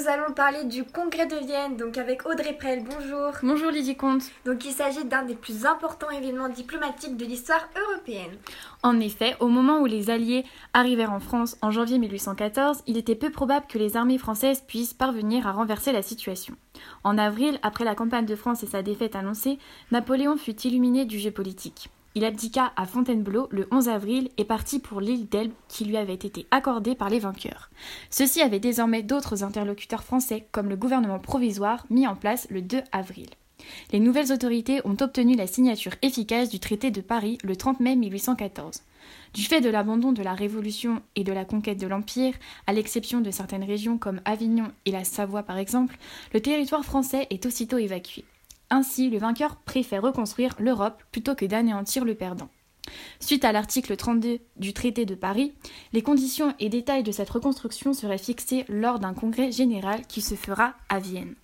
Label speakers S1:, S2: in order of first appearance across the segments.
S1: nous allons parler du congrès de Vienne, donc avec Audrey Prel. Bonjour.
S2: Bonjour Lydie Comte.
S1: Donc il s'agit d'un des plus importants événements diplomatiques de l'histoire européenne.
S2: En effet, au moment où les Alliés arrivèrent en France en janvier 1814, il était peu probable que les armées françaises puissent parvenir à renverser la situation. En avril, après la campagne de France et sa défaite annoncée, Napoléon fut illuminé du jeu politique. Il abdiqua à Fontainebleau le 11 avril et partit pour l'île d'Elbe qui lui avait été accordée par les vainqueurs. Ceux-ci avaient désormais d'autres interlocuteurs français comme le gouvernement provisoire mis en place le 2 avril. Les nouvelles autorités ont obtenu la signature efficace du traité de Paris le 30 mai 1814. Du fait de l'abandon de la Révolution et de la conquête de l'Empire, à l'exception de certaines régions comme Avignon et la Savoie par exemple, le territoire français est aussitôt évacué. Ainsi, le vainqueur préfère reconstruire l'Europe plutôt que d'anéantir le perdant. Suite à l'article 32 du traité de Paris, les conditions et détails de cette reconstruction seraient fixés lors d'un congrès général qui se fera à Vienne.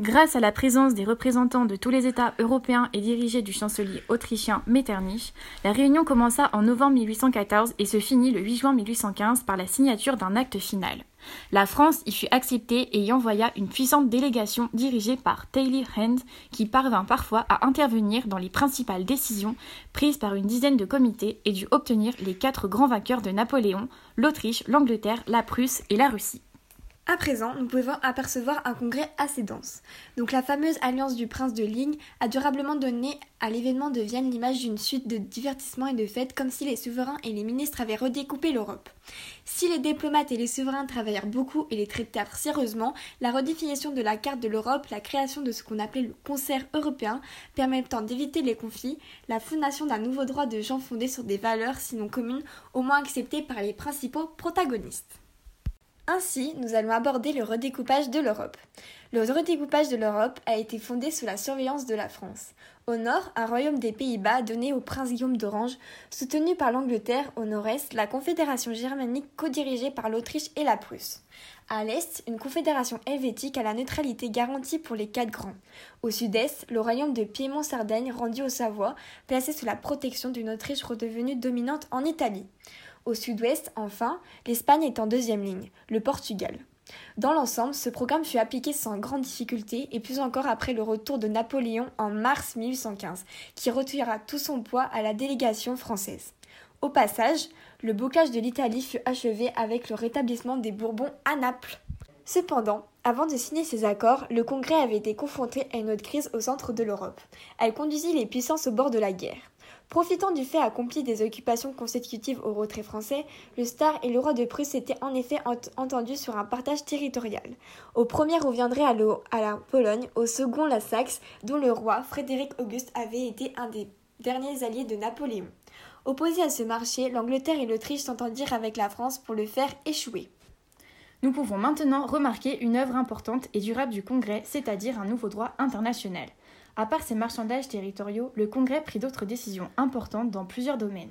S2: Grâce à la présence des représentants de tous les États européens et dirigés du chancelier autrichien Metternich, la réunion commença en novembre 1814 et se finit le 8 juin 1815 par la signature d'un acte final. La France y fut acceptée et y envoya une puissante délégation dirigée par Taylor Hand qui parvint parfois à intervenir dans les principales décisions prises par une dizaine de comités et dut obtenir les quatre grands vainqueurs de Napoléon, l'Autriche, l'Angleterre, la Prusse et la Russie.
S1: À présent, nous pouvons apercevoir un congrès assez dense. Donc la fameuse alliance du prince de Ligne a durablement donné à l'événement de Vienne l'image d'une suite de divertissements et de fêtes comme si les souverains et les ministres avaient redécoupé l'Europe. Si les diplomates et les souverains travaillèrent beaucoup et les traitèrent sérieusement, la redéfinition de la carte de l'Europe, la création de ce qu'on appelait le concert européen permettant d'éviter les conflits, la fondation d'un nouveau droit de gens fondé sur des valeurs sinon communes, au moins acceptées par les principaux protagonistes. Ainsi, nous allons aborder le redécoupage de l'Europe. Le redécoupage de l'Europe a été fondé sous la surveillance de la France. Au nord, un royaume des Pays-Bas donné au prince Guillaume d'Orange, soutenu par l'Angleterre, au nord-est, la confédération germanique co-dirigée par l'Autriche et la Prusse. À l'est, une confédération helvétique à la neutralité garantie pour les quatre grands. Au sud-est, le royaume de Piémont-Sardaigne rendu aux Savoie, placé sous la protection d'une Autriche redevenue dominante en Italie. Au sud-ouest, enfin, l'Espagne est en deuxième ligne, le Portugal. Dans l'ensemble, ce programme fut appliqué sans grande difficulté et plus encore après le retour de Napoléon en mars 1815, qui retira tout son poids à la délégation française. Au passage, le bocage de l'Italie fut achevé avec le rétablissement des Bourbons à Naples. Cependant, avant de signer ces accords, le Congrès avait été confronté à une autre crise au centre de l'Europe. Elle conduisit les puissances au bord de la guerre. Profitant du fait accompli des occupations consécutives au retrait français, le Star et le roi de Prusse s'étaient en effet entendus sur un partage territorial. Au premier reviendrait à, à la Pologne, au second la Saxe, dont le roi Frédéric Auguste avait été un des derniers alliés de Napoléon. Opposés à ce marché, l'Angleterre et l'Autriche s'entendirent avec la France pour le faire échouer.
S2: Nous pouvons maintenant remarquer une œuvre importante et durable du Congrès, c'est-à-dire un nouveau droit international. À part ces marchandages territoriaux, le Congrès prit d'autres décisions importantes dans plusieurs domaines.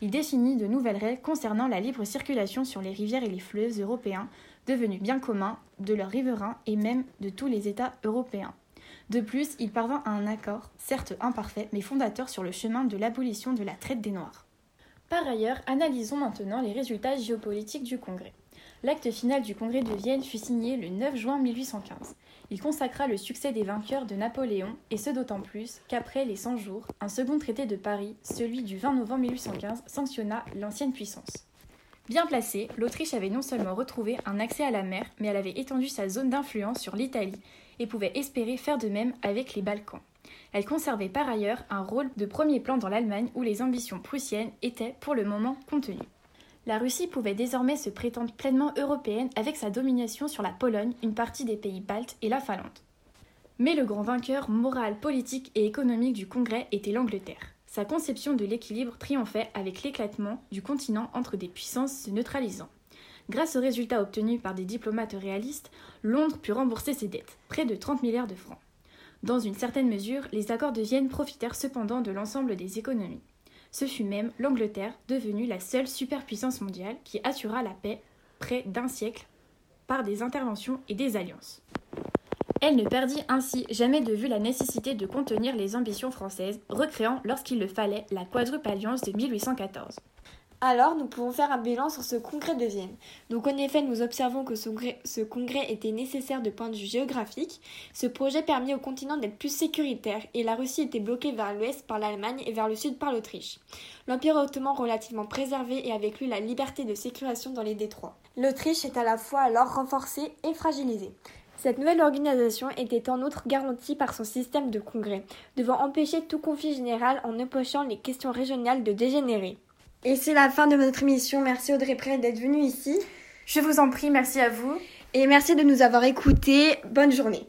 S2: Il définit de nouvelles règles concernant la libre circulation sur les rivières et les fleuves européens, devenus bien communs de leurs riverains et même de tous les États européens. De plus, il parvint à un accord, certes imparfait, mais fondateur sur le chemin de l'abolition de la traite des Noirs. Par ailleurs, analysons maintenant les résultats géopolitiques du Congrès. L'acte final du Congrès de Vienne fut signé le 9 juin 1815. Il consacra le succès des vainqueurs de Napoléon, et ce d'autant plus qu'après les 100 jours, un second traité de Paris, celui du 20 novembre 1815, sanctionna l'ancienne puissance. Bien placée, l'Autriche avait non seulement retrouvé un accès à la mer, mais elle avait étendu sa zone d'influence sur l'Italie et pouvait espérer faire de même avec les Balkans. Elle conservait par ailleurs un rôle de premier plan dans l'Allemagne où les ambitions prussiennes étaient pour le moment contenues. La Russie pouvait désormais se prétendre pleinement européenne avec sa domination sur la Pologne, une partie des pays baltes et la Finlande. Mais le grand vainqueur moral, politique et économique du Congrès était l'Angleterre. Sa conception de l'équilibre triomphait avec l'éclatement du continent entre des puissances se neutralisant. Grâce aux résultats obtenus par des diplomates réalistes, Londres put rembourser ses dettes, près de 30 milliards de francs. Dans une certaine mesure, les accords de Vienne profitèrent cependant de l'ensemble des économies. Ce fut même l'Angleterre devenue la seule superpuissance mondiale qui assura la paix près d'un siècle par des interventions et des alliances. Elle ne perdit ainsi jamais de vue la nécessité de contenir les ambitions françaises, recréant lorsqu'il le fallait la quadruple alliance de 1814.
S1: Alors, nous pouvons faire un bilan sur ce congrès de Vienne. Donc, en effet, nous observons que ce congrès, était nécessaire de point de vue géographique. Ce projet permit au continent d'être plus sécuritaire et la Russie était bloquée vers l'ouest par l'Allemagne et vers le sud par l'Autriche. L'Empire ottoman relativement préservé et avec lui la liberté de circulation dans les détroits. L'Autriche est à la fois alors renforcée et fragilisée. Cette nouvelle organisation était en outre garantie par son système de congrès, devant empêcher tout conflit général en empêchant les questions régionales de dégénérer. Et c'est la fin de notre émission. Merci Audrey Prel d'être venue ici.
S2: Je vous en prie, merci à vous.
S1: Et merci de nous avoir écoutés. Bonne journée.